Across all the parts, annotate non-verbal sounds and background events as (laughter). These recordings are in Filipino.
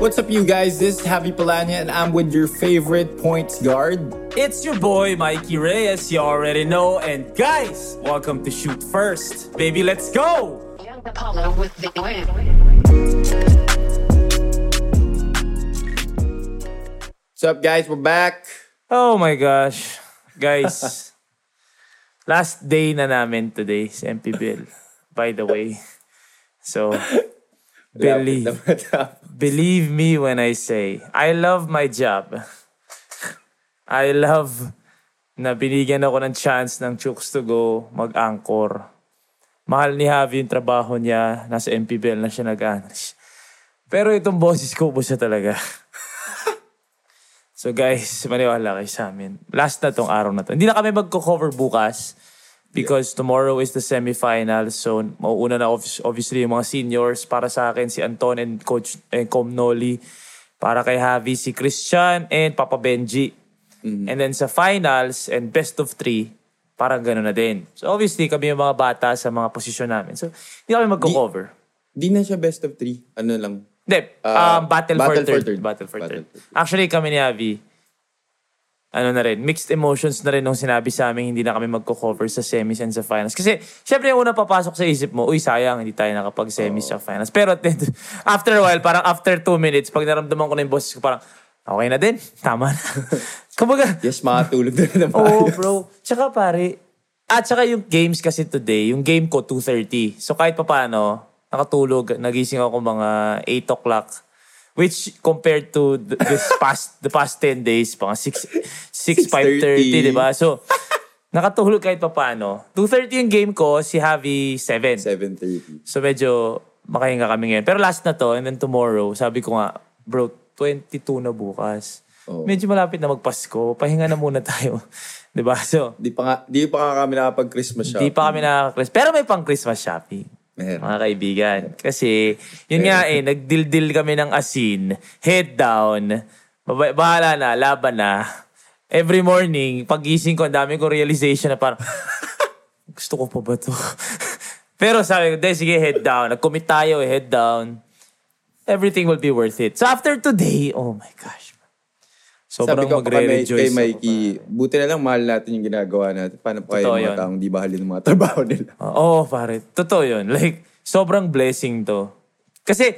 What's up, you guys? This is Javi Palanya, and I'm with your favorite points guard. It's your boy Mikey Reyes, you already know. And guys, welcome to Shoot First. Baby, let's go! Young Apollo with the win. What's up, guys? We're back. Oh my gosh. Guys, (laughs) last day na namin today sa MPBL, by the way. So, believe, believe me when I say, I love my job. I love na binigyan ako ng chance ng Chooks to go mag-anchor. Mahal ni Javi yung trabaho niya. Nasa MPBL na siya nag-analyze. Pero itong boses ko, ubos talaga. (laughs) so guys, maniwala kayo sa amin. Last na tong araw na to. Hindi na kami magko-cover bukas because tomorrow is the semifinal. So, mauuna na obvi- obviously yung mga seniors. Para sa akin, si Anton and Coach and Com Noli. Para kay Javi, si Christian and Papa Benji. And then sa finals and best of three, parang gano'n na din. So obviously, kami yung mga bata sa mga posisyon namin. So, hindi kami magko-cover. Di na siya best of three. Ano lang. Hindi, um, battle, battle for, for third. third. Battle for Battle third. third. Actually, kami ni Avi, ano na rin, mixed emotions na rin nung sinabi sa amin hindi na kami magko-cover sa semis and sa finals. Kasi, syempre yung una papasok sa isip mo, uy, sayang, hindi tayo nakapag-semis sa finals. Pero (laughs) after a while, parang after two minutes, pag naramdaman ko na yung boses ko, parang, okay na din, (laughs) tama na. (laughs) Kumbaga, Yes, makatulog na rin Oo, maayos. bro. Tsaka pare, at tsaka yung games kasi today, yung game ko 2.30. So kahit pa paano, nakatulog, nagising ako mga 8 o'clock. Which compared to th- this (laughs) past the past 10 days, mga 6 6 5:30, 'di ba? So nakatulog kahit pa paano. 2:30 yung game ko, si Javi 7. 7.30. So medyo makahinga kami ngayon. Pero last na to, and then tomorrow, sabi ko nga, bro, 22 na bukas. Oo. Medyo malapit na magpasko. Pahinga na muna tayo. (laughs) 'Di ba? So, Di pa nga, di pa nga kami nakapag-Christmas shopping. Di pa kami nakaka-Christmas. Pero may pang Christmas shopping. Meron. Mga kaibigan. Kasi, yun nga eh, nagdildil kami ng asin, head down, baba- bahala na, laban na. Every morning, pagising ko, ang dami kong realization na parang, (laughs) gusto ko pa ba to? (laughs) Pero sabi ko, "Di, sige, head down. Nag-commit tayo, eh, head down. Everything will be worth it. So after today, oh my gosh. Sabi Sobrang ko pa kay, magre-rejoice kay. Mikey, buti na lang mahal natin yung ginagawa natin. Paano pa Totoo kayo yun. mga taong di bahalin ng mga (laughs) trabaho nila? Oo, pare. Totoo yun. Like, sobrang blessing to. Kasi,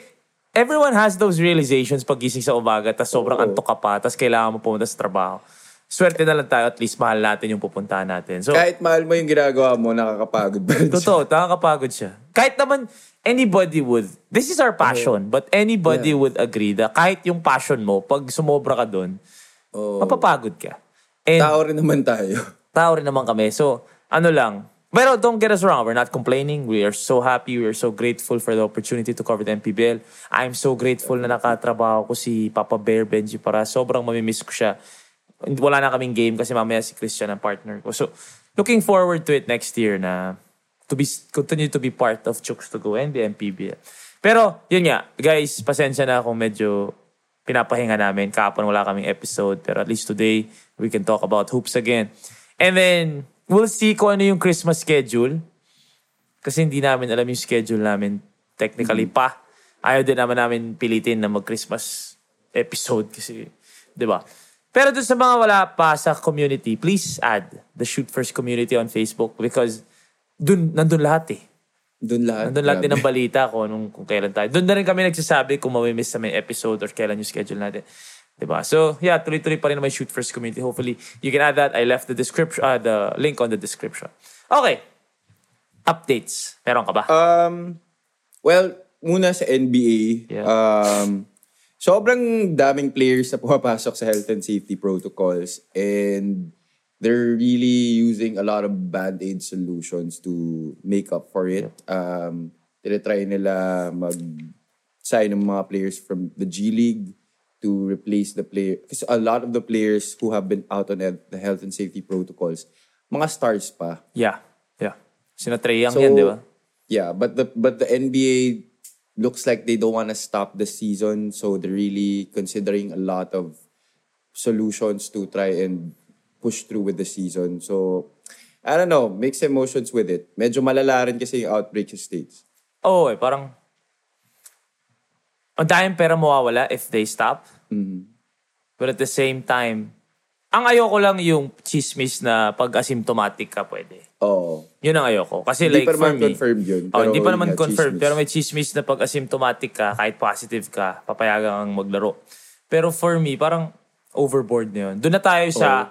everyone has those realizations pag gising sa umaga, tas sobrang Oo. antok ka pa, tas kailangan mo pumunta sa trabaho. Swerte na lang tayo, at least mahal natin yung pupuntahan natin. So, Kahit mahal mo yung ginagawa mo, nakakapagod pa rin siya. totoo, nakakapagod siya. Kahit naman, anybody would, this is our passion, but anybody Yeah. would agree that kahit yung passion mo, pag sumobra ka doon, Oo. mapapagod ka. And, Tao rin naman tayo. (laughs) tao rin naman kami. So, ano lang. Pero don't get us wrong, we're not complaining. We are so happy, we are so grateful for the opportunity to cover the MPBL. I'm so grateful na nakatrabaho ko si Papa Bear Benji para sobrang mamimiss ko siya. Wala na kaming game kasi mamaya si Christian ang partner ko. So, looking forward to it next year na to be continue to be part of Chooks to Go and the MPBL. Pero, yun nga, guys, pasensya na kung medyo pinapahinga namin. Kahapon wala kaming episode. Pero at least today, we can talk about hoops again. And then, we'll see kung ano yung Christmas schedule. Kasi hindi namin alam yung schedule namin technically pa. Ayaw din naman namin pilitin na mag-Christmas episode kasi, di ba? Pero dun sa mga wala pa sa community, please add the Shoot First community on Facebook because dun, nandun lahat eh. Doon lahat. Nandun lahat din Grabe. ng balita kung, anong, kung kailan tayo. Doon na rin kami nagsasabi kung mamimiss na may episode or kailan yung schedule natin. Diba? So, yeah, tuloy-tuloy pa rin naman Shoot First community. Hopefully, you can add that. I left the description, uh, the link on the description. Okay. Updates. Meron ka ba? Um, well, muna sa NBA, Yeah. um, sobrang daming players na pumapasok sa health and safety protocols and they're really using a lot of band-aid solutions to make up for it. Um, tinatry nila mag-sign ng mga players from the G League to replace the player. Kasi a lot of the players who have been out on the health and safety protocols, mga stars pa. yeah. Yeah. Sina Trey Young yan, di ba? Yeah, but the but the NBA looks like they don't want to stop the season, so they're really considering a lot of solutions to try and push through with the season. So I don't know, mixed emotions with it. Medyo malala rin kasi yung outbreak sa States. Oo eh, parang ang daming pera mawawala if they stop. Mhm. But at the same time, ang ayoko lang yung chismis na pag asymptomatic ka pwede. Oo. Yun ang ayoko. Kasi Hindi like pa for naman me, confirmed yun. Oh, Pero hindi pa naman nga, confirmed. chismis. Pero may chismis na pag asymptomatic ka, kahit positive ka, papayagan kang maglaro. Pero for me, parang overboard na yun. Doon na tayo sa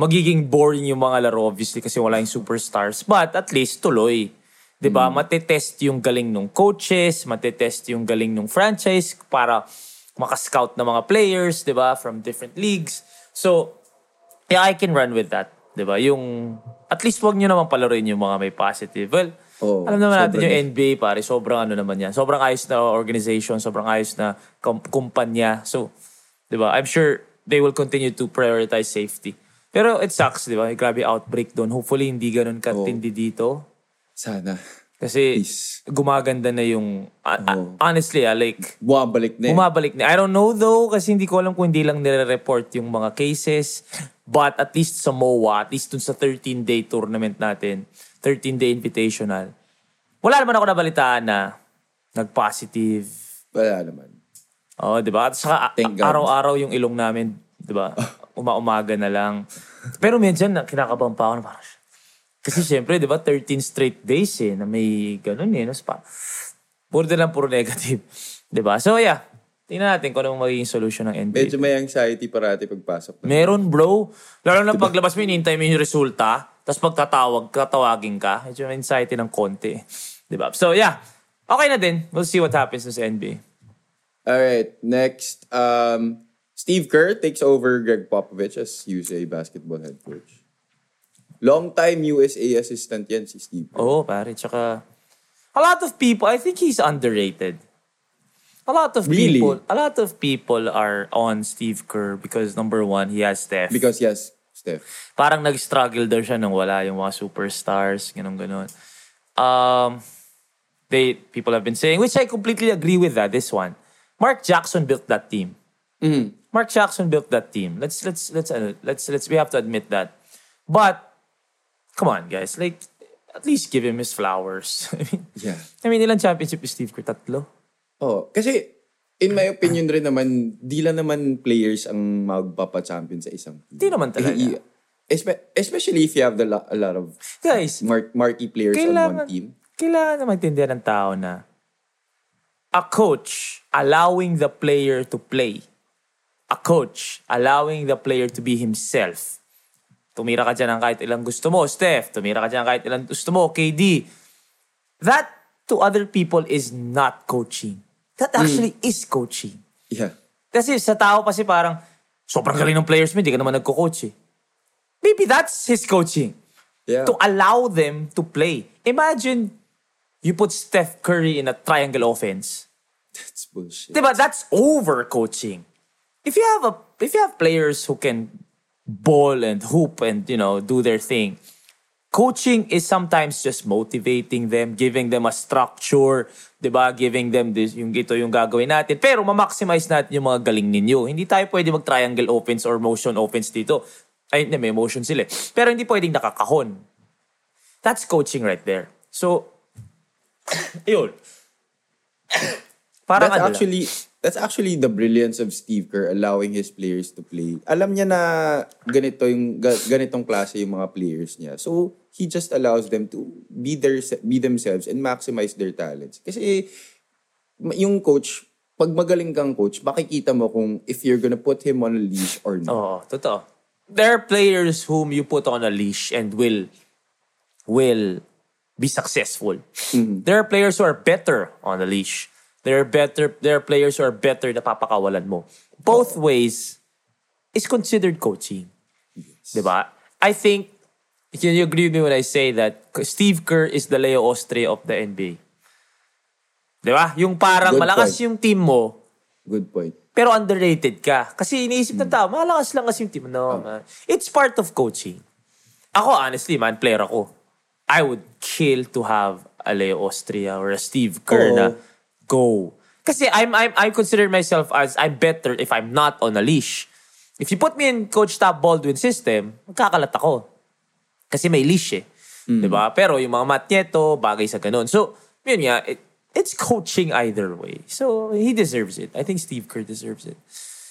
magiging boring yung mga laro, obviously, kasi wala yung superstars. But at least tuloy. 'Di ba? Matetest yung galing ng coaches, matetest yung galing ng franchise para makascout ng mga players, 'di ba, from different leagues. So, yeah, I can run with that. 'Di ba? Yung at least wag niyo naman palaruin yung mga may positive. Well, Oo, alam naman natin yung NBA pare, sobrang ano naman yan. Sobrang ayos na organization, sobrang ayos na kom- kumpanya. So, 'di ba? I'm sure they will continue to prioritize safety. Pero it sucks, 'di ba? Grabe outbreak doon. Hopefully hindi ganun katindi dito. Sana. Kasi Please. gumaganda na yung a- Oo. honestly, ah, like Bumabalik na eh. Bumabalik na. I don't know though, kasi hindi ko alam kung hindi lang nire-report yung mga cases. But at least sa MOA, at least dun sa 13-day tournament natin, 13-day invitational, wala naman ako nabalitaan na nag-positive. Wala naman. Oo, di ba? At saka a- araw-araw yung ilong namin, di ba? (laughs) Uma-umaga na lang. Pero minsan, na- kinakabahan pa ako na parang, kasi syempre, di ba, 13 straight days eh, na may ganun eh. No? So, pa, puro na lang, puro negative. (laughs) Di ba? So yeah, tingnan natin kung anong magiging solution ng NBA. Medyo may anxiety parati pagpasok. Na. Meron bro. Lalo na paglabas mo, inintay mo yung resulta, tapos pagtatawag, tatawagin ka, medyo may anxiety ng konti. Di ba? So yeah, okay na din. We'll see what happens sa NBA. Alright, next. Um, Steve Kerr takes over Greg Popovich as USA basketball head coach. Long-time USA assistant yan si Steve Kerr. Oo, pare. Tsaka, a lot of people, I think he's underrated. A lot of Really? people, a lot of people are on Steve Kerr because number one, he has Steph. Because yes, Steph. parang nag-struggle daw siya nung wala yung mga superstars, ganun ganon. Um, they people have been saying, which I completely agree with that. This one, Mark Jackson built that team. Mhm. Mark Jackson built that team. Let's let's let's uh, let's let's we have to admit that. But come on, guys, like at least give him his flowers. (laughs) I mean, Yeah. I mean, ilang championship is Steve Kerr? Tatlo. Oh, kasi in my opinion rin naman, di lang naman players ang magpapa-champion sa isang team. Di naman talaga. Eh, i- espe- especially if you have the lo- a lot of Guys, mar- marquee players on one team. kailangan na maintindihan ng tao na a coach allowing the player to play. A coach allowing the player to be himself. Tumira ka dyan ng kahit ilang gusto mo, Steph. Tumira ka dyan kahit ilang gusto mo, KD. That to other people is not coaching. That actually is coaching. Yeah. Kasi sa tao kasi parang, sobrang galing ng players mo, hindi ka naman nagko-coach eh. Maybe that's his coaching Yeah. to allow them to play. Imagine you put Steph Curry in a triangle offense. That's bullshit. Diba? That's over coaching. If you have a if you have players who can ball and hoop and you know do their thing, coaching is sometimes just motivating them, giving them a structure, 'di ba? Giving them this yung ito yung gagawin natin. Pero ma-maximize natin yung mga galing ninyo. Hindi tayo pwede mag-triangle offense or motion offense dito. Ay, hindi, may motion sila. eh. Pero hindi pwedeng nakakahon. That's coaching right there. So, (coughs) yun. Parang that's ano lang. That's actually the brilliance of Steve Kerr allowing his players to play. Alam niya na ganito yung ga- ganitong klase yung mga players niya. So he just allows them to be their be themselves and maximize their talents. Kasi yung coach pag magaling kang coach, makikita mo kung if you're gonna put him on a leash or not. Oo, totoo. There are players whom you put on a leash and will will be successful. There are players who are better on a leash. There are better there are players who are better na papakawalan mo. Both ways is considered coaching. Diba? I think can you agree with me when I say that Steve Kerr is the Leo Austria of the NBA? Diba? Yung parang Good malakas point. yung team mo, Good point. pero underrated ka. Kasi iniisip ng tao, malakas lang kasi yung team. No, man. It's part of coaching. Ako, honestly, man, player ako. I would kill to have a Leo Austria or a Steve Kerr Oo. na go. Kasi I'm, I'm, I consider myself as I'm better if I'm not on a leash. If you put me in Coach Top Baldwin system, magkakalat ako. Kasi may leash eh. 'Di ba? Pero yung mga Matt Nieto, bagay sa ganun. So, yun nga, it, it's coaching either way. So, he deserves it. I think Steve Kerr deserves it.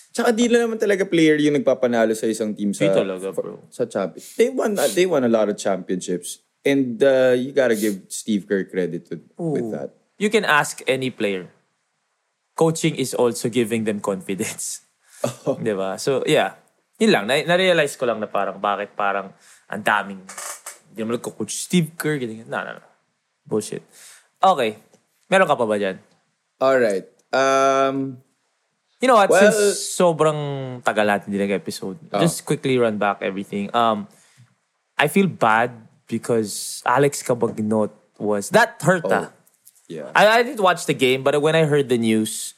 Tsaka di lang naman talaga player yung nagpapanalo sa isang team sa Di talaga, bro. sa champion. They won uh, they won a lot of championships and uh, you gotta give Steve Kerr credit with, with that. You can ask any player. Coaching is also giving them confidence. (laughs) Di ba? So, yeah. Yun lang. Na- na-realize ko lang na parang bakit parang ang daming hindi naman nagko-coach Steve Kerr. Ganyan. No, no, no. Bullshit. Okay. Meron ka pa ba dyan? All right. Um You know what? Well- Since sobrang tagal natin din episode Oh. just quickly run back everything. Um, I feel bad because Alex Cabagnot was... That hurt ah. Yeah. I, I didn't watch the game, but when I heard the news,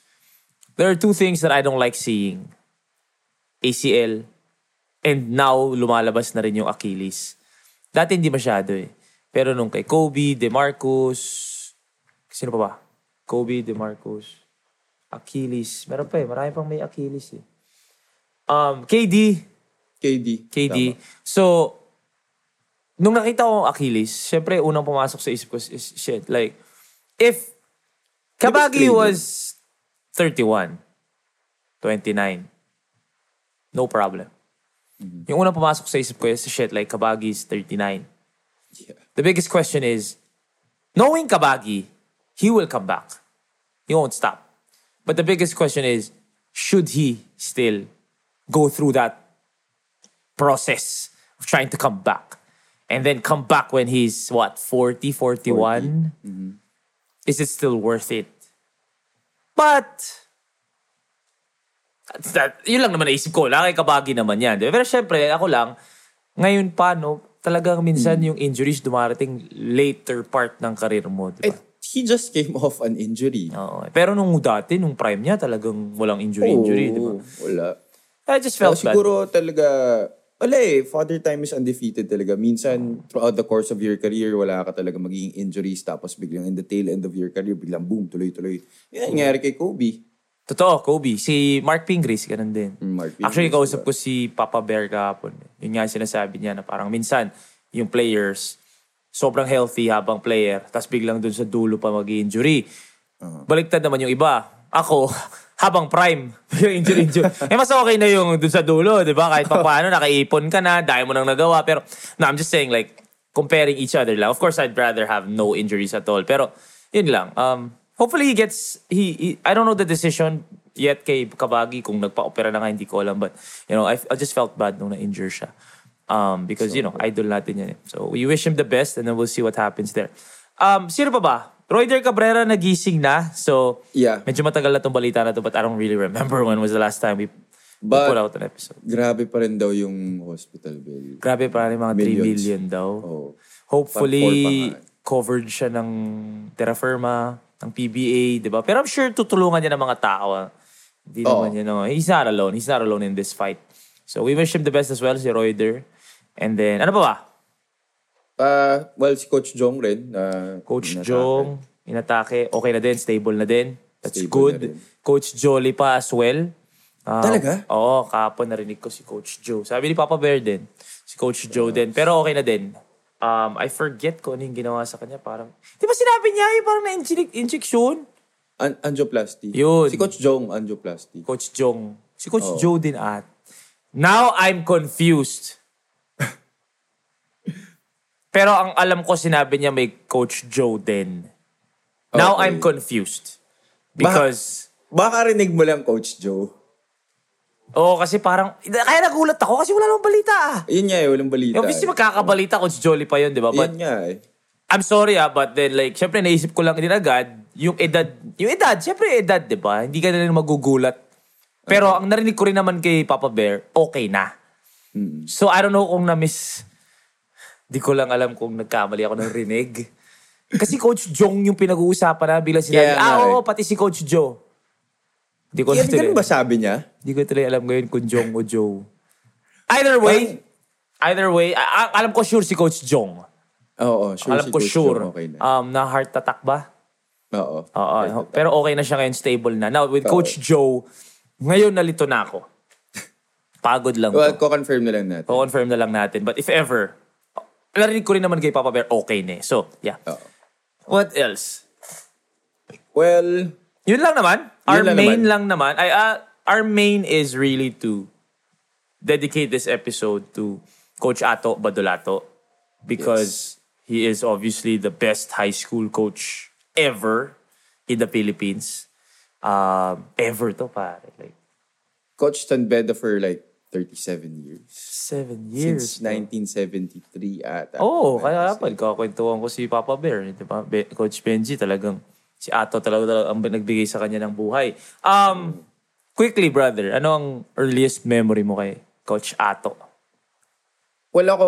there are two things that I don't like seeing. ACL, and now lumalabas na rin yung Achilles. Dati hindi masyado eh. Pero nung kay Kobe, DeMarcus, sino pa ba? Kobe, DeMarcus, Achilles. Meron pa eh, marami pang may Achilles eh. Um, KD, KD. KD. Tama. So, nung nakita ko ang Achilles, syempre unang pumasok sa isip ko is, shit, like, if Kabagi was 31, 29, no problem. Yung unang pumasok sa isip ko is, shit, like, Kabagi is 39. Yeah. The biggest question is, knowing Kabagi, he will come back. He won't stop. But the biggest question is, should he still go through that process of trying to come back? And then come back when he's, what, 40, 41? Is it still worth it? But, that's that, yun lang naman naisip ko. Laki kabagi naman yan. di ba? Pero syempre, ako lang, ngayon pa, no, talagang minsan yung injuries dumarating later part ng career mo. Di Eh, ba? he just came off an injury. Oo. Pero nung dati, nung prime niya, talagang walang injury-injury. di ba? Oo, Wala. I just felt bad. siguro talaga, wala eh, father time is undefeated talaga. Minsan, throughout the course of your career, wala ka talaga magiging injuries, tapos biglang in the tail end of your career, biglang boom, tuloy-tuloy. Yan ang nangyari kay Kobe. Totoo, Kobe. Si Mark Pingris, ganun din. Mm, Mark Pingris, Actually, kausap diba? ko si Papa Bear kahapon. Yun nga sinasabi niya na parang minsan, yung players, sobrang healthy habang player, tapos biglang dun sa dulo pa mag injury Uh-huh. Baliktad naman yung iba. Ako, (laughs) habang prime, (laughs) yung injury, injury. eh, mas okay na yung dun sa dulo, di ba? Kahit pa paano, nakaipon ka na, dahil mo nang nagawa. Pero, no, I'm just saying, like, comparing each other lang. Of course, I'd rather have no injuries at all. Pero, yun lang. Um, hopefully, he gets, he, he- I don't know the decision yet kay Kabagi kung nagpa-opera na nga, hindi ko alam. But, you know, I, I just felt bad nung na-injure siya. Um, because, you know, idol natin yan. eh. So, we wish him the best and then we'll see what happens there. Um, sino pa ba? Royder Cabrera nagising na. So, Yeah. medyo matagal na itong balita na to but I don't really remember when was the last time we, we But- put out an episode. Grabe pa rin daw yung hospital bill. Grabe pa rin mga 3 Millions. million daw. Oh. Hopefully, pa covered siya ng terra firma, ng PBA, di ba? Pero I'm sure tutulungan niya ng mga tao. ah. Hindi Oo. naman yun. No? He's not alone. He's not alone in this fight. So we wish him the best as well, si Royder. And then, ano pa ba? Uh, well, si Coach Jong rin. Uh, Coach inatake. Jong, inatake, okay na din, stable na din. That's Stable good. Coach Jolly pa as well. Ah, Talaga? Oo, kahapon narinig ko si Coach Joe. Sabi ni Papa Bear din, si Coach Joe din. Pero okay na din. Um, I forget kung ano yung ginawa sa kanya. Parang, di ba sinabi niya yung parang na-injection? An- angioplasty. Yun. Si Coach Jong, angioplasty. Coach Jong. Si Coach Oo. Joe din at. Now I'm confused. Pero ang alam ko sinabi niya may Coach Joe din. Now Okay. I'm confused. Because, Baka rinig mo lang, Coach Joe. oo kasi parang, kaya nagulat ako kasi wala namang balita ah. Yun nga eh, walang balita. Obviously eh. magkakabalita Coach Jolly pa yun, di ba? But Yun nga eh. I'm sorry ah, but then like, syempre naisip ko lang din agad, yung edad, yung edad, syempre edad, di ba? Hindi ka na rin magugulat. Pero ang narinig ko rin naman kay Papa Bear, okay na. So I don't know kung na-miss, di ko lang alam kung nagkamali ako ng rinig. Kasi Coach Jong yung pinag-uusapan na bilang sinabi, nga ah oo, pati si Coach Joe. Di ko tuloy, ganun ba sabi niya? di ko tuloy alam ngayon kung Jong o Joe. Either way, either way, alam ko sure si Coach Jong. Oo, sure alam si ko Coach sure. Jong okay na. Um, na heart attack ba? Oo. Oo. Pero okay na siya ngayon, stable na. Now, with Coach Joe, ngayon nalito na ako. (laughs) Pagod lang Well, to. ko-confirm na lang natin. confirm na lang natin. But if ever, narinig ko rin naman kay Papa Bear, okay na eh. So, yeah. Oo. What else? Well, Yun lang naman. Our lang main naman. lang naman. Ay, ah, our main is really to dedicate this episode to Coach Ato Badolato because he is obviously the best high school coach ever in the Philippines. Um, ever to pare. Like, Coach San Beda for like 37 years. seven years. Since 1973 ata. Oo, oh, kaya pagkakwentuhan ko si Papa Bear, di ba? Be- Coach Benji talagang, si Ato talaga, talaga ang nagbigay sa kanya ng buhay. Um, quickly, brother, ano ang earliest memory mo kay Coach Ato? Well, ako,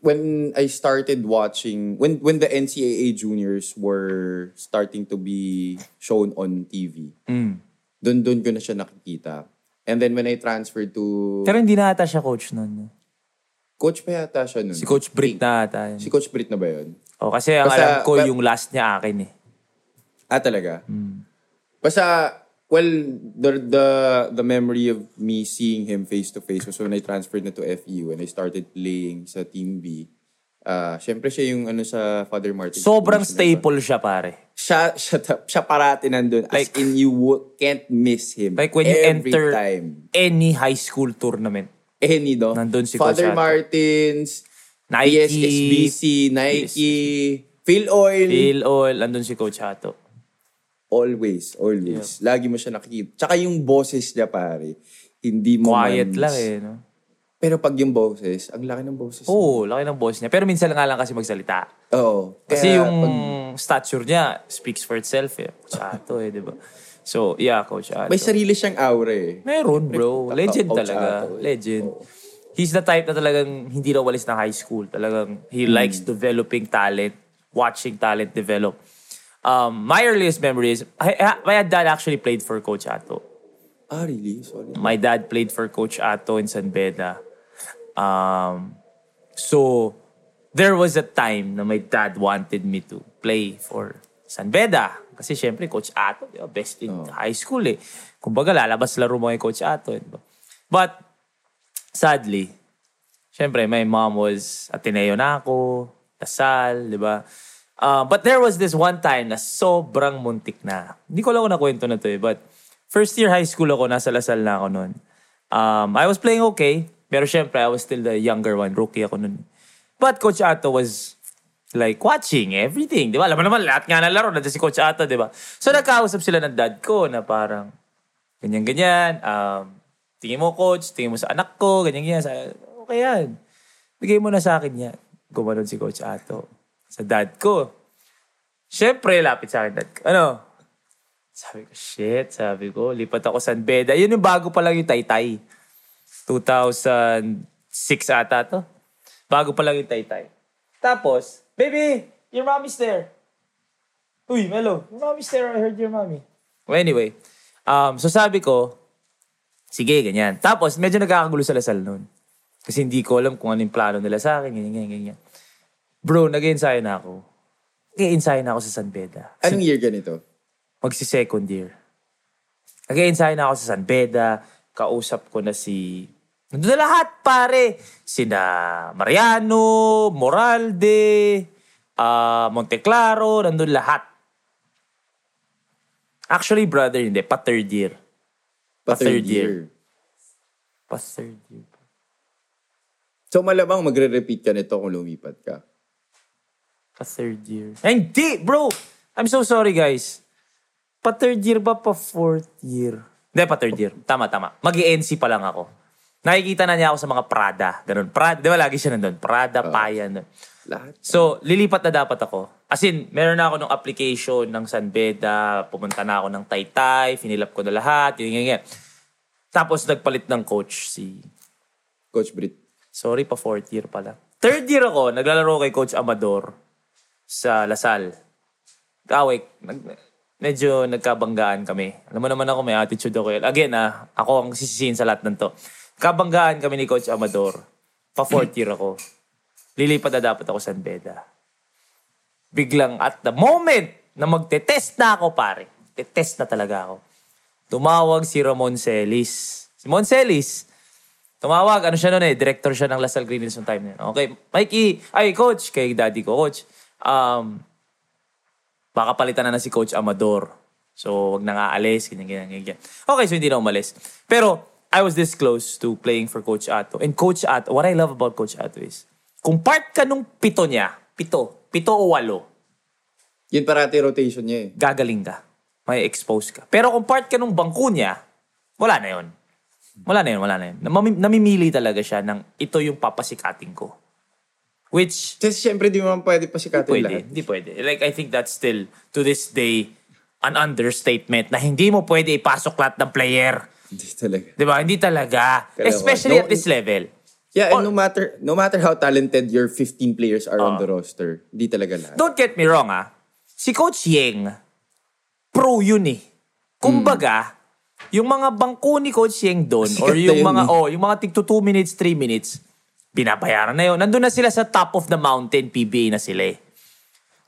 when I started watching, when when the NCAA juniors were starting to be shown on TV, Mm. dun dun ko na siya nakikita. And then when I transferred to... Pero hindi na ata siya coach nun. Coach pa yata siya nun. Si Coach Britt na ata. yun. Si Coach Brit na ba yun? Oh, kasi ang Basta- alam ko, but- yung last niya akin eh. Ah, talaga? Hmm. Basta, well, the, the, the memory of me seeing him face to face was when I transferred na to FEU and I started playing sa Team B. Ah, Siyempre siya yung ano sa Father Martin. Sobrang staple siya, pare. Siya, siya, siya parati nandun. As Like- in, you can't miss him. Like when you Every enter time. any high school tournament, Any, no? Nandun si Coach Father Ato. Martins, Nike, PSSBC, Nike, Phil Oil. Phil Oil, andun si Coach Ato. Always, always. Lagi mo siya nakikita. Tsaka yung boses niya, pare. Hindi mo Quiet ma-miss. lang eh, no? Pero pag yung boses, ang laki ng boses. Oo, laki ng boss niya. Pero minsan nga lang kasi magsalita. Oo. Kasi Kaya yung pag- stature niya speaks for itself eh. Coach Ato eh, di ba? So, yeah, Coach Ato. may sarili siyang aura eh. Meron, bro. Legend Coach talaga. Ato, eh. Legend. He's the type na talagang hindi na walis ng high school. Talagang he Hmm. likes developing talent, watching talent develop. Um, my earliest memory is, I- my dad actually played for Coach Ato. Ah, really? Sorry. My dad played for Coach Ato in San Beda. Um, so, there was a time na my dad wanted me to play for San Beda. Kasi syempre, Coach Ato, di ba, best in high school eh. Kumbaga, lalabas laro mo kay Coach Ato. eh, di ba? But, sadly, syempre, my mom was Ateneo na ako, Lasal, di ba? Uh, but there was this one time na sobrang muntik na. Hindi ko lang ako nakwento na to eh. But first year high school ako, nasa Lasal na ako noon. Um, I was playing okay. Pero syempre, I was still the younger one. Rookie ako noon. But Coach Ato was like watching everything. Di ba? Alam mo naman, lahat nga na laro. Nandiyan si Coach Ato, di ba? So nagkausap sila ng dad ko na parang ganyan-ganyan. Um, tingin mo coach, tingin mo sa anak ko, ganyan-ganyan. Sa, okay yan. Bigay mo na sa akin yan. Gumanon si Coach Ato. Sa dad ko. Syempre, lapit sa akin dad ko. Ano? Sabi ko, shit. Sabi ko, lipat ako San Beda. Yun yung bago pa lang yung Taytay. 2006 ata to. Bago pa lang yung Taytay. Tapos, baby, your mommy's there. Uy, Melo, your mommy's there. I heard your mommy. Well, anyway, um, so sabi ko, sige, ganyan. Tapos, medyo nagkakagulo sa Lasal noon. Kasi hindi ko alam kung ano yung plano nila sa akin, ganyan, ganyan, ganyan. Bro, nag-ensayo na ako. Nag-ensayo na ako sa San Beda. Anong year ganito? Magsi-second year. Nag-ensayo na ako sa San Beda. Kausap ko na si... Nandun na lahat, pare. Sina Mariano, Moralde, ah Monteclaro, nandun lahat. Actually, brother, hindi. Pa third year. Pa third year. Pa third year. So malamang magre-repeat ka nito kung lumipat ka. Pa third year. Eh, Hindi, bro! I'm so sorry, guys. Pa third year ba? Pa fourth year? Hindi, pa third year. Tama, tama. mag nc pa lang ako. Nakikita na niya ako sa mga Prada. Ganun. Prada, di ba lagi siya nandun? Prada, Payan. Lahat. So, lilipat na dapat ako. As in, meron na ako ng application ng San Beda, pumunta na ako ng Taytay, finilap ko na lahat, yun, yun, yun. Tapos nagpalit ng coach si... Coach Brit. Sorry, pa fourth year pala. Third year ako, naglalaro kay Coach Amador sa Lasal. Kawik, nag, medyo nagkabanggaan kami. Alam mo naman ako, may attitude ako. Again, ah, ako ang sisisihin sa lahat ng to. Kabanggaan kami ni Coach Amador. Pa fourth year ako. Lilipat na dapat ako sa Beda. Biglang at the moment na magte-test na ako, pare. Te-test na talaga ako. Tumawag si Ramon Celis. Si Celis, tumawag, ano siya noon eh, director siya ng Lasal Green Hills time na yun. Okay, Mikey, ay coach, kay daddy ko, coach. Um, baka palitan na na si Coach Amador. So, wag na nga alis, ganyan, ganyan, ganyan. Okay, so hindi na umalis. Pero, I was this close to playing for Coach Ato. And Coach Ato, what I love about Coach Ato is, kung part ka nung pito niya, pito, pito o walo, Yun parati rotation niya eh. gagaling ka. May expose ka. Pero kung part ka nung bangko niya, wala na yun. Wala na yun, wala na yun. Namami- namimili talaga siya ng ito yung papasikating ko. Which, Kasi syempre di mo naman pwede pasikatin pwede. lahat. Hindi pwede. Like, I think that's still, to this day, an understatement na hindi mo pwede ipasok lahat ng player. Hindi talaga. Di ba? Hindi talaga. Kailangan- Especially No, at this level. Yeah, and Oh. no matter no matter how talented your 15 players are on Ah. the roster, hindi talaga lahat. Don't get me wrong, ah. Si Coach Yeng, pro yun eh. Kumbaga, yung mga bangko ni Coach Yeng doon, or yung yun mga, eh. oh, yung mga tig 2 minutes, 3 minutes, binabayaran na yun. Nandun na sila sa top of the mountain, PBA na sila eh.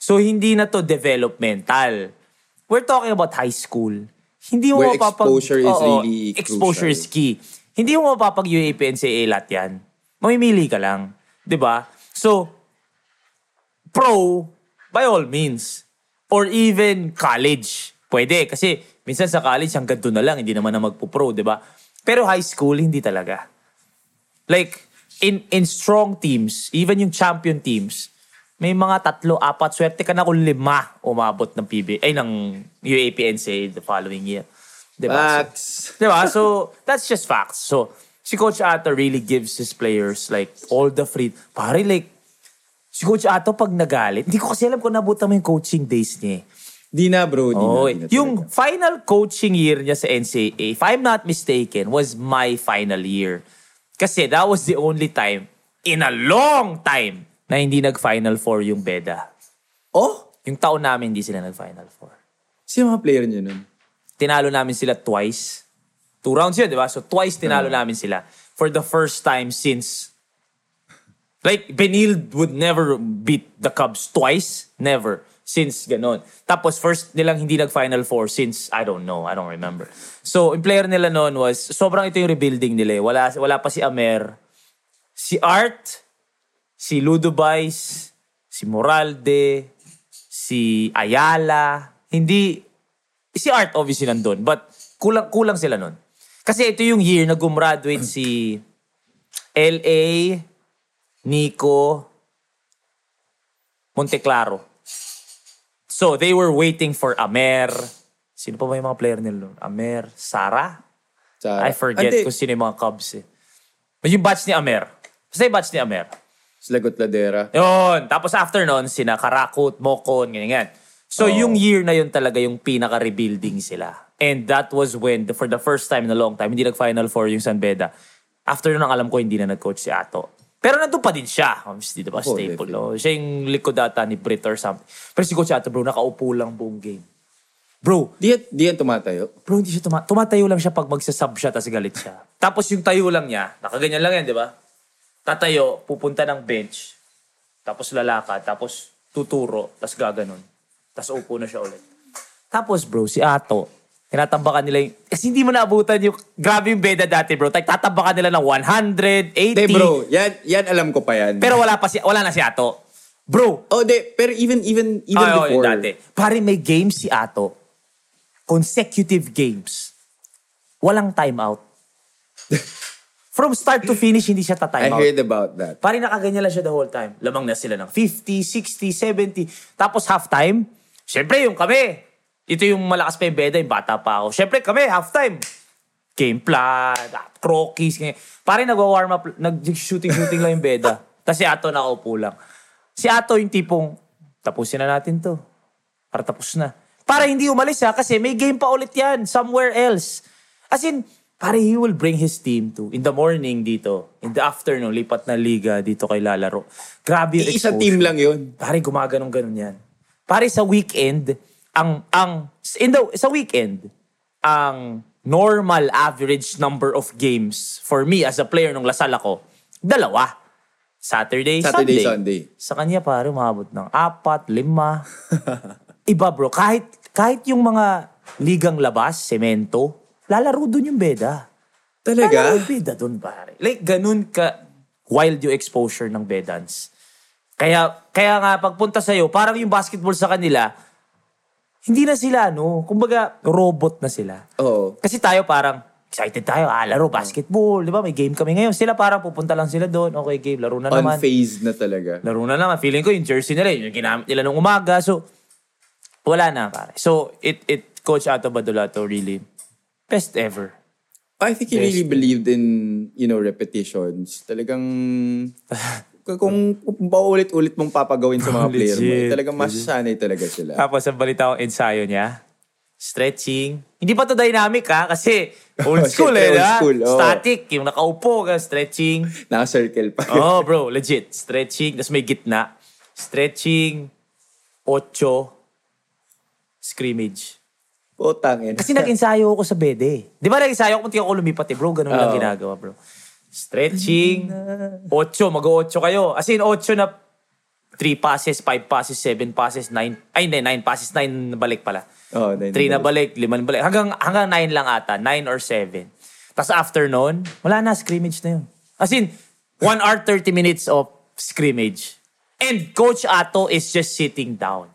So, hindi na to developmental. We're talking about high school. Hindi mo Where mapapag... exposure is Oo, really Exposure is crucial. key. Hindi mo mapapag UAP NCAA lahat yan. Mamimili ka lang. 'Di ba? So, pro, by all means. Or even college. Pwede. Kasi minsan sa college, hanggang doon na lang. Hindi naman na magpo-pro, di ba? Pero high school, hindi talaga. Like, in in strong teams, even yung champion teams, may mga tatlo, apat, swerte ka na kung lima umabot ng PB, ay, ng UAP NCAA the following year. Di ba? So, Facts. Diba? So, that's just facts. So, si Coach Ato really gives his players like all the free... Pare, like, si Coach Ato pag nagalit, hindi ko kasi alam kung nabutan mo yung coaching days niya. eh. Di na bro, di Oh, na. di na yung talaga. final coaching year niya sa NCAA, if I'm not mistaken, was my final year. Kasi that was the only time in a long time na hindi nag-final four yung Beda. Oh? Yung taon namin, hindi sila nag-final four. Sino mga player niya nun? tinalo namin sila twice. Two rounds yun, di ba? So twice tinalo namin sila. For the first time since... Like, Benil would never beat the Cubs twice. Never. Since ganon. Tapos first nilang hindi nag-Final Four since, I don't know, I don't remember. So, yung player nila noon was, sobrang ito yung rebuilding nila eh. Wala, wala pa si Amer. Si Art, si Ludobais, si Moralde, si Ayala. Hindi, si Art obviously nandun, but kulang kulang sila nun. Kasi ito yung year na gumraduate si LA, Nico, Monteclaro. So, they were waiting for Amer. Sino pa ba yung mga player nila nun? Amer, Sara? Sa, I forget Ante, kung sino yung mga Cubs eh. Yung batch ni Amer. Basta yung batch ni Amer. Sila Gutladera. Yun. Tapos after nun, sina Karakut, Mokon, ganyan, ganyan. So yung year na yun talaga yung pinaka-rebuilding sila. And that was when, the, for the first time in a long time, hindi nag-Final Four yung San Beda. After nun, ang alam ko, hindi na nag-coach si Ato. Pero nandun pa din siya. Obviously, di ba? Oo, Staple. No? Siya yung likod ata ni Brit or something. Pero si Coach Ato, bro, nakaupo lang buong game. Bro, Di, yan- di yan tumatayo. Bro, hindi siya tuma- tumatayo lang siya pag magsasub siya tapos galit siya. Tapos yung tayo lang niya, nakaganyan lang yan, di ba? Tatayo, pupunta ng bench, tapos lalakad, tapos tuturo, tapos gaganon. Tapos upo na siya ulit. Tapos bro, si Ato, tinatambakan nila yung... Kasi hindi mo naabutan yung... Grabe yung beda dati bro. Tatambakan nila ng 100, 80. Hindi bro, yan, yan alam ko pa yan. Pero wala pa si... Wala na si Ato. Bro, oh, de, pero even, even, even oo, before. yun dati. Pare, may games si Ato. Consecutive games. Walang timeout. (laughs) From start to finish, hindi siya I ta-timeout. heard about that. Pare, nakaganyan lang siya the whole time. Lamang na sila ng 50, 60, 70. Tapos halftime, syempre yung kami. Ito yung malakas pa yung beda, yung bata pa ako. Syempre kami, halftime. Game plan, croquis. ganyan. Pare, nagwa-warm up, nag-shooting-shooting lang yung beda. (laughs) Tapos si Ato nakaupo lang. Si Ato yung tipong, tapusin na natin to. Para tapos na. Para hindi umalis ha, kasi may game pa ulit yan, somewhere else. As in, pare, he will bring his team to, in the morning dito, in the afternoon, lipat na liga dito kay lalaro. Grabe yung Isang exposure. team lang yun. Pare, gumaganong ganun yan. Pare, sa weekend, ang, ang, in the, sa weekend, ang normal average number of games for me as a player nung Lasal ako, dalawa. Saturday, Saturday, Sunday. Sunday. Sa kanya, pare, umabot ng apat, lima. (laughs) Iba, bro. Kahit, kahit yung mga ligang labas, semento, lalaro dun yung beda. Talaga? Lalaro yung beda dun, pare. Like, ganun ka wild yung exposure ng bedans. Kaya, kaya nga, pagpunta sa'yo, parang yung basketball sa kanila, hindi na sila, no? Kumbaga, robot na sila. Oo. Kasi tayo parang, excited tayo, ah, laro, basketball, di ba? May game kami ngayon. Sila parang pupunta lang sila doon. Okay, game, laro na naman. Unfazed na talaga. Laro na naman. Feeling ko yung jersey nila, yun yung ginamit nila nung umaga. So, wala na, pare. So, it, it, Coach Ato Badulato really, best ever. I think he really believed in, you know, repetitions. Talagang, (laughs) kung, kung paulit-ulit mong papagawin sa mga player mo, eh, Legit. talagang masasanay talaga sila. Tapos, ang balita ko, ensayo niya, stretching. Hindi pa to dynamic, ha? Kasi, old (laughs) Oh, school, syempre, eh, old school, oh. Static, yung nakaupo, ka, stretching. Naka-circle pa. oh, (laughs) bro, legit. Stretching, tapos may gitna. Stretching, ocho, scrimmage. Putang ina. Kasi nag-ensayo ako sa bede. Di ba nag-ensayo ako kung di ako lumipat eh, bro? Ganun lang Oo. ginagawa, bro. Stretching, ocho, mag-ocho kayo. As in, ocho na 3 passes, 5 passes, 7 passes, 9, ay hindi, 9 passes, 9 na balik pala. Oh, nine 3 na balik, 5 na balik. Hanggang, hanggang 9 lang ata, 9 or 7. Tapos after nun, wala na, scrimmage na yun. As in, 1 hour 30 minutes of scrimmage. And Coach Ato is just sitting down.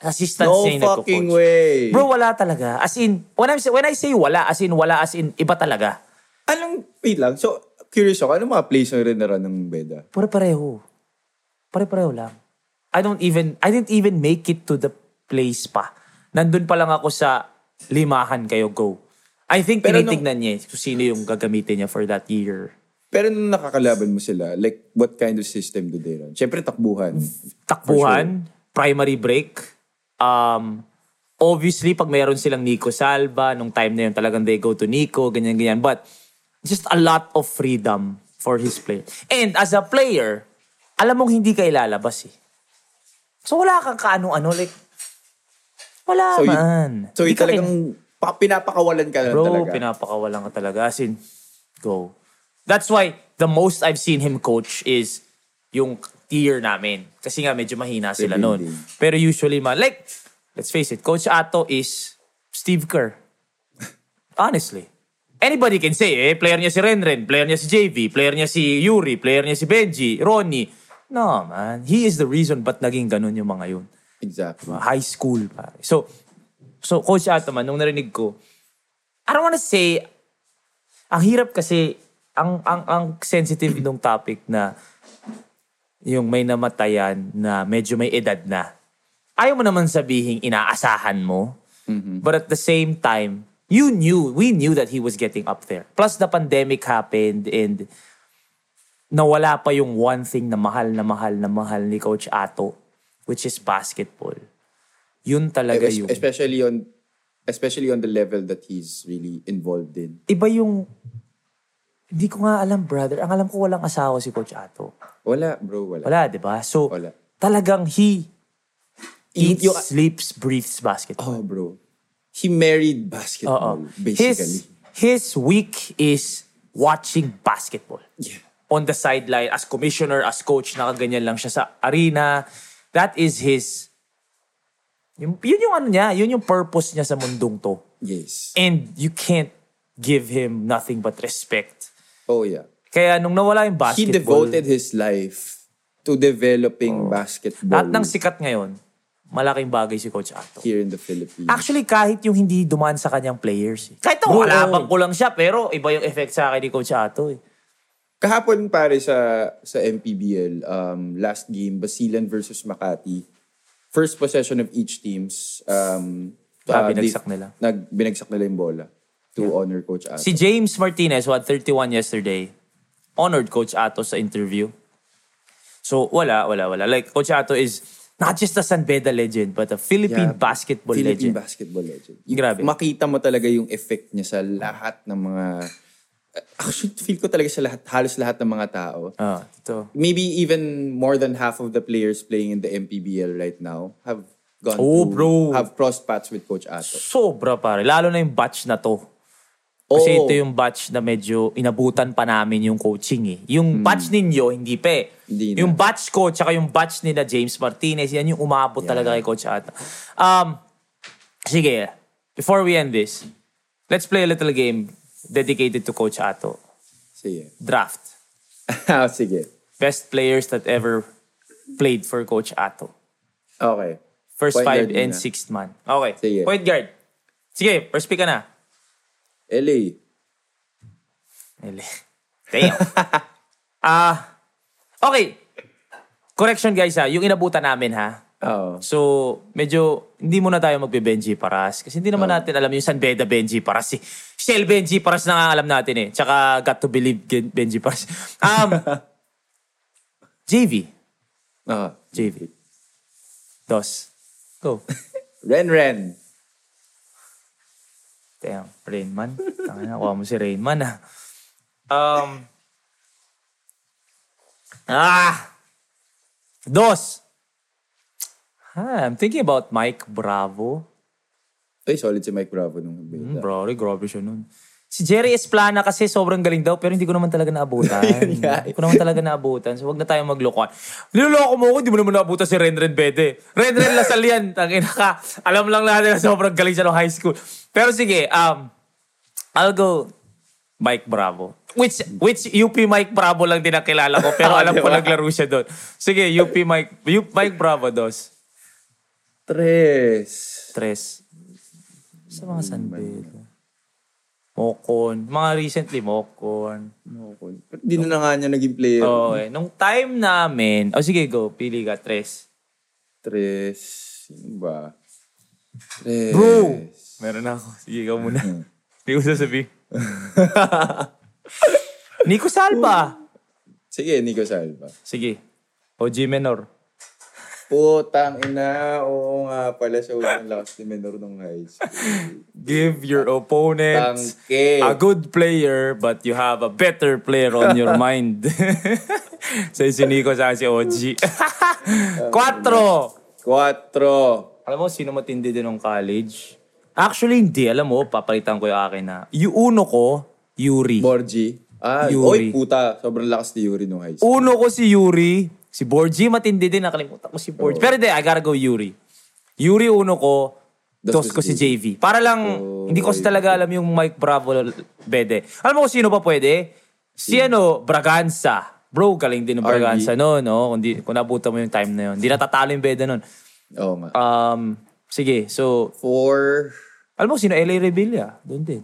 Assistant No yung fucking nagko-coach. way. Bro, wala talaga. As in, when, I'm, when I say wala, as in wala, as in iba talaga. Anong, wait lang. So, curious ako, anong mga plays na rin ng Beda? Pare-pareho. Pare-pareho lang. I don't even, I didn't even make it to the place pa. Nandun pa lang ako sa limahan kayo, go. I think Pero tinitignan niya eh kung sino yung gagamitin niya for that year. Pero nung nakakalaban mo sila, like, what kind of system do they run? Siyempre, takbuhan. Takbuhan, primary break. Um, obviously, pag mayroon silang Nico Salva, nung time na yun talagang they go to Nico, ganyan-ganyan. But just a lot of freedom for his play. And as a player, alam mong hindi ka ilalabas eh. So wala kang kaano-ano, like, wala So, you- man. So, Hindi yung ka talagang pa, pinapakawalan ka Bro, talaga. pinapakawalan ka talaga. As in, go. That's why the most I've seen him coach is yung tier namin. Kasi nga medyo mahina sila noon. Pero usually man, like, let's face it, Coach Ato is Steve Kerr. (laughs) Honestly. Anybody can say, eh, player niya si Renren, player niya si JV, player niya si Yuri, player niya si Benji, Ronnie. No, man. He is the reason ba't naging ganun yung mga yun exactly. high school pare. So, so Coach Ato man, nung narinig ko, I don't wanna say, ang hirap kasi, ang, ang, ang sensitive nung topic na yung may namatayan na medyo may edad na. Ayaw mo naman sabihin inaasahan mo. But at the same time, you knew, we knew that he was getting up there. Plus the pandemic happened and nawala pa yung one thing na mahal na mahal na mahal ni Coach Ato, which is basketball. Yun talaga yung... especially on especially on the level that he's really involved in. Iba yung... Hindi ko nga alam, brother. Ang alam ko walang asawa si Coach Ato. Wala, bro, wala. Wala, di ba? So, Wala. talagang he eats, Yung- sleeps, breathes basketball. Oh, bro. He married basketball, basically. His, his week is watching basketball. Yeah. On the sideline, as commissioner, as coach, nakaganyan lang siya sa arena. That is his... Yun, yun yung ano niya, yun yung purpose niya sa mundong to. Yes. And you can't give him nothing but respect. Oh, yeah. Kaya nung nawala yung He basketball, devoted his life to developing basketball lahat ng sikat ngayon, malaking bagay si Coach Ato. here in the Philippines. Actually, kahit yung hindi dumaan sa kanyang players. Eh. Kahit kalabang oh. ko lang siya, pero iba yung effect sa akin ni Coach Ato. Eh. Kahapon pare sa sa MPBL, um, last game, Basilan versus Makati. First possession of each teams. Um, Ah, uh, binagsak nila. Nag, binagsak nila yung bola to honor Coach Ato. Si James Martinez, who had 31 yesterday, honored Coach Ato sa interview. So, wala, wala, wala. Like, Coach Ato is not just a San Beda legend, but a Philippine Yeah, basketball Philippine legend. basketball legend. Grabe. Makita mo talaga yung effect niya sa lahat ng mga... Actually, feel ko talaga sa lahat, halos lahat ng mga tao. Ah, ito. Maybe even more than half of the players playing in the MPBL right now have gone Oh, to, bro. have crossed paths with Coach Ato. Sobra pare. Lalo na yung batch na to. Kasi Oo. ito yung batch na medyo inabutan pa namin yung coaching eh. Yung batch ninyo, hindi pa eh. Hmm. Hindi na. Yung batch ko, tsaka yung batch nila James Martinez, yan yung umabot talaga kay Coach Ata. Um, sige, before we end this, let's play a little game dedicated to Coach Ato. Sige. Draft. (laughs) Sige. Best players that ever played for Coach Ato. Okay. First Point five and muna. sixth man. Okay. Sige. Point guard. Sige, first pick ka na. LA. Ele. Damn. (laughs) Ah, okay. Correction guys ha, yung inabutan namin ha. Oo. So, medyo hindi muna tayo magbe-Benji Paras. Kasi hindi naman natin alam yung San Beda Benji Paras. Si Shell Benji Paras na nga alam natin eh. Tsaka Got to Believe Benji Paras. Um, JV. Ah. JV. Dos. Go. (laughs) Ren Ren. Damn, Rainman. Tanga na, kuha mo si Rainman ah. Um, ah! Dos. Ah, I'm thinking about Mike Bravo. Ay, solid si Mike Bravo nung Hmm, beta. bro, grabe siya nun. Si Jerry Esplana kasi sobrang galing daw pero hindi ko naman talaga naabutan. (laughs) Hindi ko naman talaga naabutan. So wag na tayong maglokohan. Niloloko mo ako, hindi mo naman naabutan si Renren Bede. Renren Lasal yan. (laughs) Tangina ka. Alam lang natin na sobrang galing siya nung high school. Pero sige, um, I'll go Mike Bravo. Which which UP Mike Bravo lang din ang kilala ko pero (laughs) alam ko naglaro siya doon. Sige, UP Mike UP Mike Bravo dos. Tres. Tres. Sa mga San Pedro. Mokon. Mga recently, Mokon. Pero Hindi na, na nga niya naging player. Oo, eh. Nung time namin, oh sige, go. Pili ka, tres. Tres. Sino ba? Tres. Bro! Meron na ako. Sige, ikaw muna. (laughs) Hindi ko sasabihin. (laughs) Nico Salva. Sige, Nico Salva. Sige. O G Menor. Putang ina. Oo nga pala sa unang lakas ni Menor nung high school. Give your opponent Tangke. a good player but you have a better player on your (laughs) mind. (laughs) Sa si Nico sa si OG. (laughs) Quatro. Quatro. Alam mo, sino matindi din ng college? Actually, hindi. Alam mo, papalitan ko yung akin na. Yung uno ko, Yuri. Borgi. Ah, Yuri. oy puta. Sobrang lakas ni Yuri nung high school. Uno ko si Yuri. Si Borgi, matindi din. Nakalimutan ko si Borgi. Pero hindi, I gotta go Yuri. Yuri uno ko. Dos ko si si JV. Para lang, Oh, hindi ko kasi talaga alam yung Mike Bravo Bede. Alam mo kung sino pa pwede? Si ano, Braganza. Bro, galing din ng. Braganza no, no? Kung, di, kung nabutan mo yung time na yun. Hindi natatalo yung Bede nun. Oo nga. Um, sige, so, Four. alam mo sino? LA Revilla. Doon din.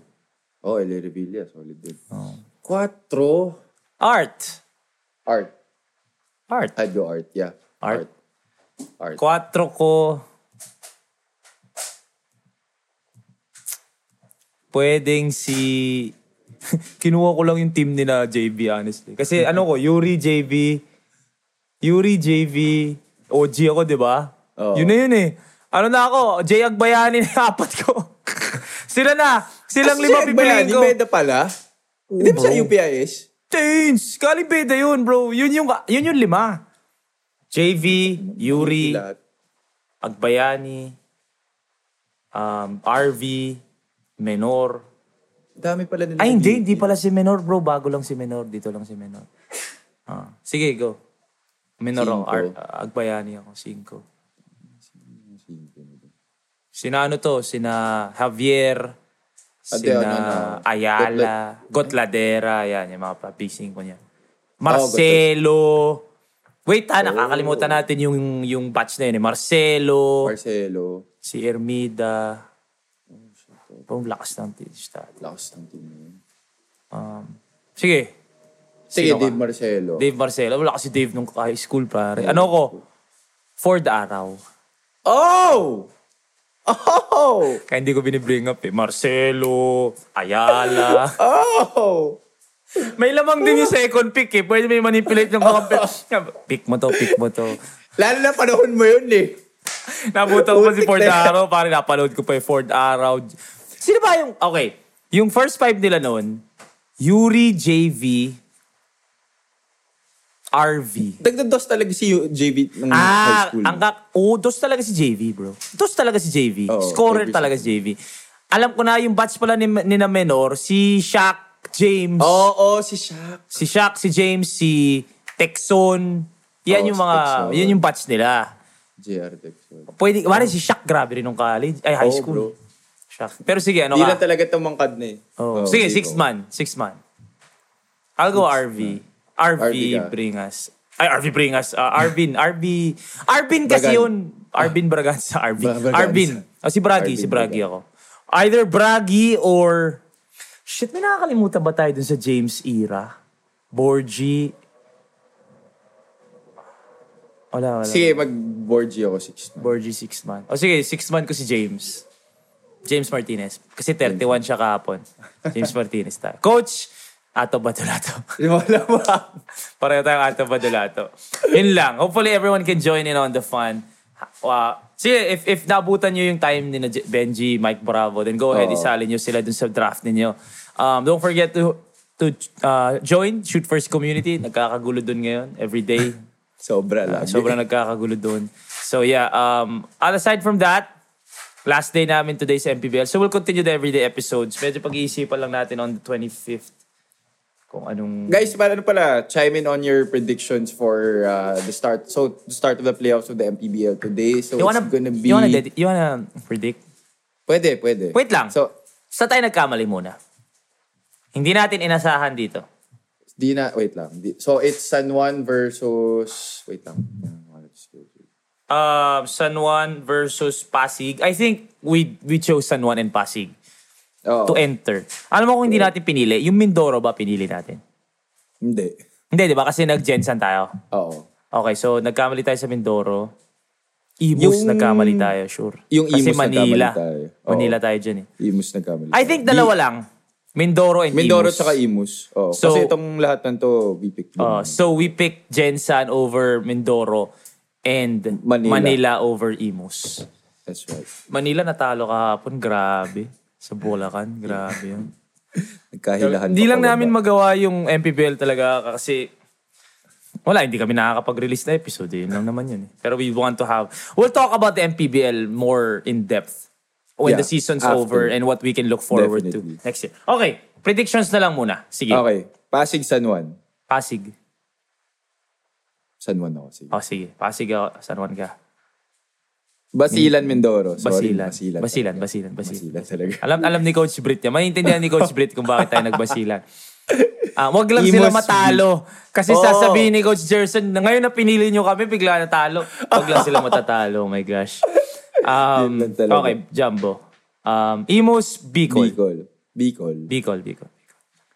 Oh, Eli Revilla. Solid din. Oh. Quatro. Art. Art. Art. I'd go art. Yeah. Art. Art. Quatro ko. Pwedeng si... (laughs) Kinuha ko lang yung team nila JV, honestly. Kasi ano ko, Yuri, JV, Yuri, JV, OG ako, di ba? Oo. Yun na yun eh. Ano na ako, Jay Agbayani na (laughs) apat ko. Sila na. Silang lima pipiliin ko. Beda pala. Hindi ba sa bro. UPIS? Change! Kalibeda yun, bro. Yun yung, yun yung lima. JV, Yuri. Agbayani, um, RV, Menor. Dami pala nila. Ay, hindi. Hindi pala si Menor, bro. Bago lang si Menor. Dito lang si Menor. Ah. Sige, go. Menor ako. Ar- Agbayani ako. Cinco. Sina ano to? Sina Javier. Sina ano, ano? Ayala. Gotladera. Yan, yung mga papising ko niya. Oh, Marcelo. Wait ha, nakakalimutan natin yung, yung batch na yun. eh. Marcelo. Marcelo. si Ermida. Oh, lakas ng stat. Lakas ng team. Um, sige. Sige, Sino ka? Dave Marcelo. Dave Marcelo. Wala kasi Dave nung high school, pare. Ano ko? Ford Araw. Oh! Oh! Kaya hindi ko binibring up eh. Marcelo, Ayala. Oh! may lamang din yung second pick eh. Pwede may manipulate yung mga pick mo to, pick mo to. Lalo na panahon mo yun eh. Nabutan ko pa si Ford. Araw. Pare, napanood ko pa yung Ford Araw. Sino ba yung... Okay. Yung first five nila noon, Yuri, JV, RV. Dagdag dos talaga si JV ng high Ah, school. ang kak... Oh, dos talaga si JV, bro. Dos talaga si JV. Oo, Scorer every talaga si JV. Alam ko na yung batch pala ni, ni na Menor, si Shaq, James, Oo, si Shaq. si Shaq, si James, si Texon. Yan Oo, yung si mga, Texon. yan yung batch nila. JR Texon. Pwede, wala si Shaq, grabe rin nung college. Ay, high Oo, school. bro. Shaq. Pero sige, ano Hindi ka? lang talaga tumangkad na eh. Oh. Sige, di six man. Six man. I'll go RV. RV, RV ka. bring us. Ay, Arvin Bringas. Uh, Arvin. Arvin. Arvin kasi Bragan. yun. Arvin Braganza. (laughs) Arvin. Bra-. Arvin. Oh, si Bragi. Arvin si Bragi Bragan. ako. Either Bragi or... Shit, may nakakalimutan ba tayo dun sa James era? Borgie. Wala, wala. Sige, mag-board G ako 6 Borgie six man. O sige, six man ko si James. James Martinez. Kasi 31 siya kahapon. (laughs) James Martinez tayo. Coach, Ato Badulato. (laughs) Wala ba? Pareho tayong Ato Badulato. Yun lang. Hopefully everyone can join in on the fun. Uh, sige, if, if nabutan nyo yung time ni Benji, Mike Bravo, then go ahead, Oo. isali nyo sila dun sa draft ninyo. Um, don't forget to to uh, join Shoot First Community. Nagkakagulo dun ngayon. Every day. (laughs) Sobra Uh, lagi. sobrang nagkakagulo doon. So yeah, um, aside from that, last day namin today sa MPBL. So we'll continue the everyday episodes. Medyo pag-iisipan lang natin on the 25th kung anong... Guys, para ano pala, chime in on your predictions for uh, the start. So, the start of the playoffs of the MPBL today. So, you wanna, it's gonna be... you wanna, dedi- you wanna predict? Pwede, pwede. Wait lang. So, Sa tayo nagkamali muna. Hindi natin inasahan dito. di na, wait lang. Di- so, it's San Juan versus... Wait lang. Um, San Juan versus Pasig. I think we we chose San Juan and Pasig Oo. to enter. Alam mo kung hindi natin pinili, yung Mindoro ba pinili natin? Hindi. Hindi, di ba? Kasi nag-Jensan tayo. Oo. Okay, so nagkamali tayo sa Mindoro. Imus Yung- nagkamali tayo, sure. yung Kasi Imus Manila. nagkamali tayo. Oo. Manila tayo dyan eh. Imus nagkamali. I think dalawa lang. Mindoro and Mindoro Imus. tsaka Imus. Oo. So- Kasi itong lahat ng to, we picked Uh, so we picked Jensan over Mindoro and Manila. Manila. over Imus. That's right. Manila natalo kahapon, grabe. Sa Bulacan, (laughs) grabe yun. Nagkahilahan Hindi lang namin magawa yung MPBL talaga kasi wala, hindi kami nakakapag-release na episode. eh. Yun lang naman yun. eh. Pero we want to have... We'll talk about the MPBL more in depth when Yeah, the season's after. over and what we can look forward Definitely. to next year. Okay, predictions na lang muna. Sige, Okay. Pasig, San Juan. Pasig. San Juan ako. Sige. Oh, sige. Pasig ako. San Juan ka. Basilan, Mindoro. Sorry, Basilan. Basilan. Basilan, talaga. basilan, basilan. Basilan talaga. Alam alam ni Coach Brit niya. Maintindihan ni Coach Brit kung bakit tayo nagbasilan. (laughs) Ah, wag lang Imos sila matalo. Kasi Oo. sasabihin ni Coach Jerson, na ngayon na pinili nyo kami, bigla na talo. Wag lang sila matatalo. Oh my gosh. Um, okay, Jumbo. Um, Imus, Bicol. Bicol. Bicol. Bicol, Bicol.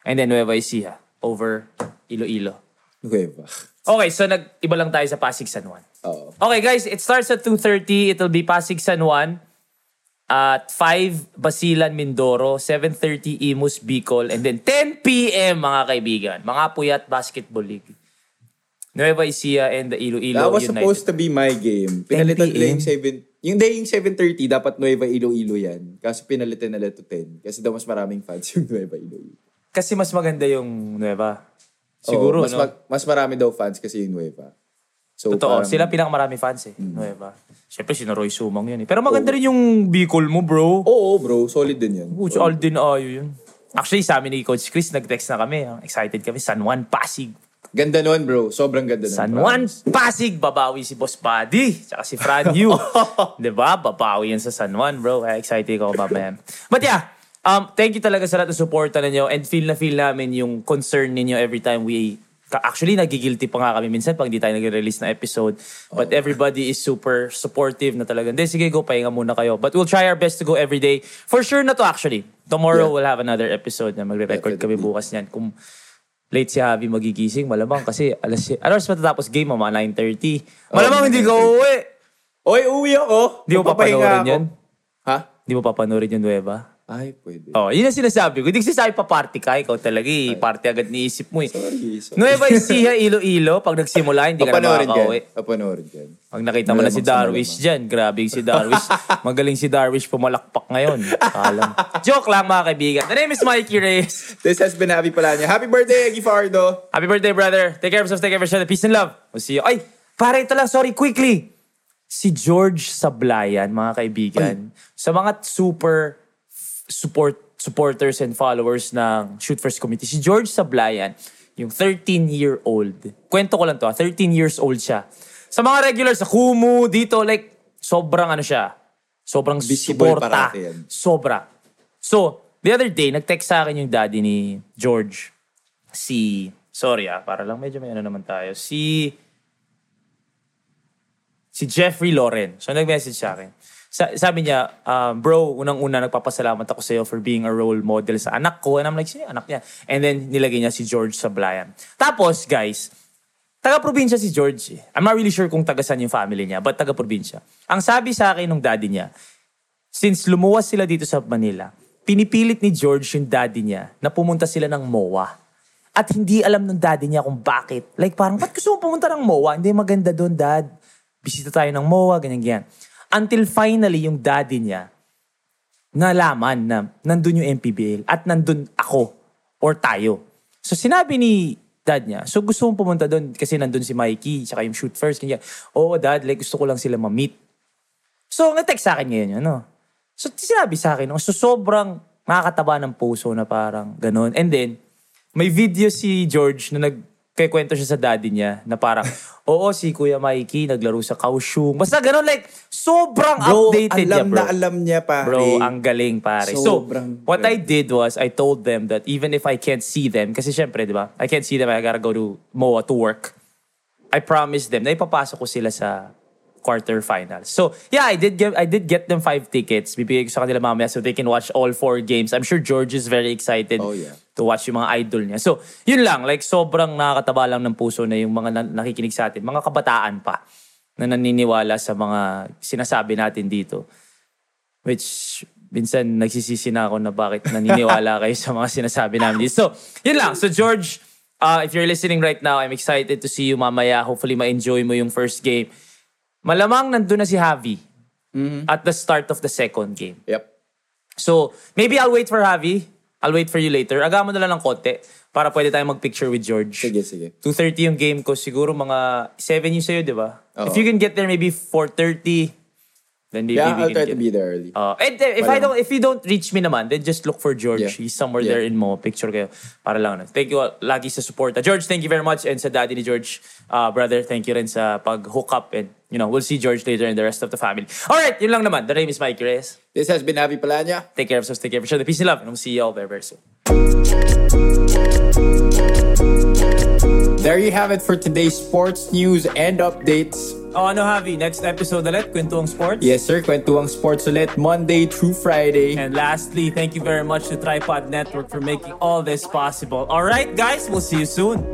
And then Nueva Ecija over Iloilo. Nueva. Okay, so nag-iba lang tayo sa Pasig San Juan. Oo. Okay guys, it starts at 2.30. It'll be Pasig San Juan. At 5, Basilan, Mindoro. 7.30, Imus, Bicol. And then 10 p.m. mga kaibigan. Mga Puyat Basketball League. Nueva Ecija and the Iloilo That was United. supposed to be my game. Pinalitan 10 nila yung 7... Yung day yung 7.30, dapat Nueva Iloilo yan. Kaso pinalitan nila to 10. Kasi daw mas maraming fans yung Nueva Iloilo. Kasi mas maganda yung Nueva. Siguro, Oo, mas, no? mag- mas marami daw fans kasi yung Nueva. So, Totoo, parang- sila pinakamarami fans eh. Nueva. Siyempre, si Roy Sumang yun eh. Pero maganda rin yung Bicol mo, bro. Oo, bro. Solid din yan. Coach Aldin Ayo yun. Actually, sa amin ni Coach Chris, nag-text na kami. ah. Excited kami. San Juan, Pasig. Ganda nun, bro. Sobrang ganda nun. San bro. Juan, Pasig. Babawi si Boss Buddy. Tsaka si Fran Yu. (laughs) diba? Babawi yan sa San Juan, bro. Kaya excited ako mamaya. But yeah, um, thank you talaga sa lahat ng suporta ninyo and feel na feel namin yung concern ninyo every time we Actually, nagigilty pa nga kami minsan pag di tayo nag-release na episode. But everybody is super supportive na talaga. Hindi, sige, go, pahinga muna kayo. But we'll try our best to go every day. For sure na to actually. Tomorrow Yeah. we'll have another episode na magre-record kami Definitely. bukas niyan. Kung late si Javi magigising, malamang kasi alas, alas matatapos game mga 9.30. Malamang mga hindi ka 9:30. uuwi. Oy, uwi ako. Hindi mo papanoorin yan? Ha? Hindi mo papanoorin yung Nueva? Ay, pwede. Oh, yun ang sinasabi ko. Hindi kasi sabi pa party ka, ikaw talaga eh. Party agad niisip mo eh. Sorry, sorry. Nueva Ecija, Ilo-Ilo, pag nagsimula, hindi ka na Papanoorin ka. makakauwi. Papanoorin ka. Pag nakita mo na si Darwish dyan, grabe yung si Darwish. (laughs) Magaling si Darwish pumalakpak ngayon. Alam. Joke lang mga kaibigan. The name is Mikey Reyes. This has been Happy Palanya. Happy birthday, Gifardo! Happy birthday, brother. Take care of yourself. Take care of yourself. Peace and love. We'll see you. Ay, pare, ito lang. Sorry, quickly. Si George Sablayan, mga kaibigan, sa mga super support supporters and followers ng Shoot First Committee, si George Sablayan, yung 13-year-old. Kwento ko lang to, ah, 13 years old siya. Sa mga regular, sa Kumu, dito, like, sobrang ano siya. Sobrang Visible suporta. Sobra. So, the other day, nag-text sa akin yung daddy ni George. Si, sorry ah, para lang medyo may ano naman tayo. Si si Jeffrey Loren. So, nag-message sa akin. Sa- sabi niya, um, bro, unang-una nagpapasalamat ako sa'yo for being a role model sa anak ko. And I'm like, sino anak niya? And then, nilagay niya si George Sablayan. Tapos, guys, taga-probinsya si George. eh. I'm not really sure kung taga saan yung family niya, but taga-probinsya. Ang sabi sa akin ng daddy niya, since lumuwas sila dito sa Manila, pinipilit ni George yung daddy niya na pumunta sila ng MOA. At hindi alam ng daddy niya kung bakit. Like parang, ba't gusto mo pumunta ng MOA? Hindi maganda doon, dad. Bisita tayo ng MOA, ganyan, ganyan. Until finally, yung daddy niya, nalaman na nandun yung MPBL at nandun ako or tayo. So sinabi ni dad niya, so gusto mong pumunta doon kasi nandun si Mikey, tsaka yung shoot first, ganyan. Oo, dad, like gusto ko lang sila ma-meet. So, nga-text sa akin ngayon, ano? So, sinabi sa akin, so sobrang nakakataba ng puso na parang ganun. And then, may video si George na nagkikwento siya sa daddy niya na parang, (laughs) oo, si Kuya Mikey naglaro sa Kaohsiung. Basta ganun, like, sobrang Bro, updated alam niya, bro. na alam niya, pare. Bro, ang galing, pare. Sobrang so, what I did was, I told them that even if I can't see them, kasi syempre, di ba, I can't see them, I gotta go to MOA to work. I promised them na ipapasok ko sila sa quarterfinals. So, yeah, I did get I did get them five tickets. Bibigay ko sa kanila mamaya so they can watch all four games. I'm sure George is very excited Oh, yeah. to watch yung mga idol niya. So, yun lang. Like, sobrang nakakataba lang ng puso na yung mga na- nakikinig sa atin. Mga kabataan pa na naniniwala sa mga sinasabi natin dito. Which, minsan nagsisisi na ako na bakit naniniwala (laughs) kayo sa mga sinasabi namin dito. So, yun lang. So, George, uh, if you're listening right now, I'm excited to see you mamaya. Hopefully, ma-enjoy mo yung first game. Malamang nandun na si Javi at the start of the second game. Yep. So, maybe I'll wait for Javi. I'll wait for you later. Aga mo na lang ng konti para pwede tayong mag-picture with George. Sige, sige. 2.30 yung game ko. Siguro mga 7 yung sa'yo, di ba? If you can get there maybe 4.30, then maybe Yeah, I'll try to be there early. Uh, and then, if I don't, if you don't reach me naman, then just look for George. Yeah. He's somewhere Yeah. there in Mo. Picture kayo. Para lang. Thank you all, lagi sa support. George, thank you very much. And sa daddy ni George, uh, brother, thank you rin sa pag-hook up. And, you know, we'll see George later and the rest of the family. Alright, yun lang naman. The name is Mike Reyes. This has been Avi Palanya. Take care of yourselves. Take care of each other. Peace and love. And we'll see you all very, very soon. There you have it for today's sports news and updates. Oh, ano, Javi? Next episode ulit, Kwentuang Sports. Yes, sir. Kwentuang Sports ulit Monday through Friday. And lastly, thank you very much to Tripod Network for making all this possible. All right, guys, we'll see you soon.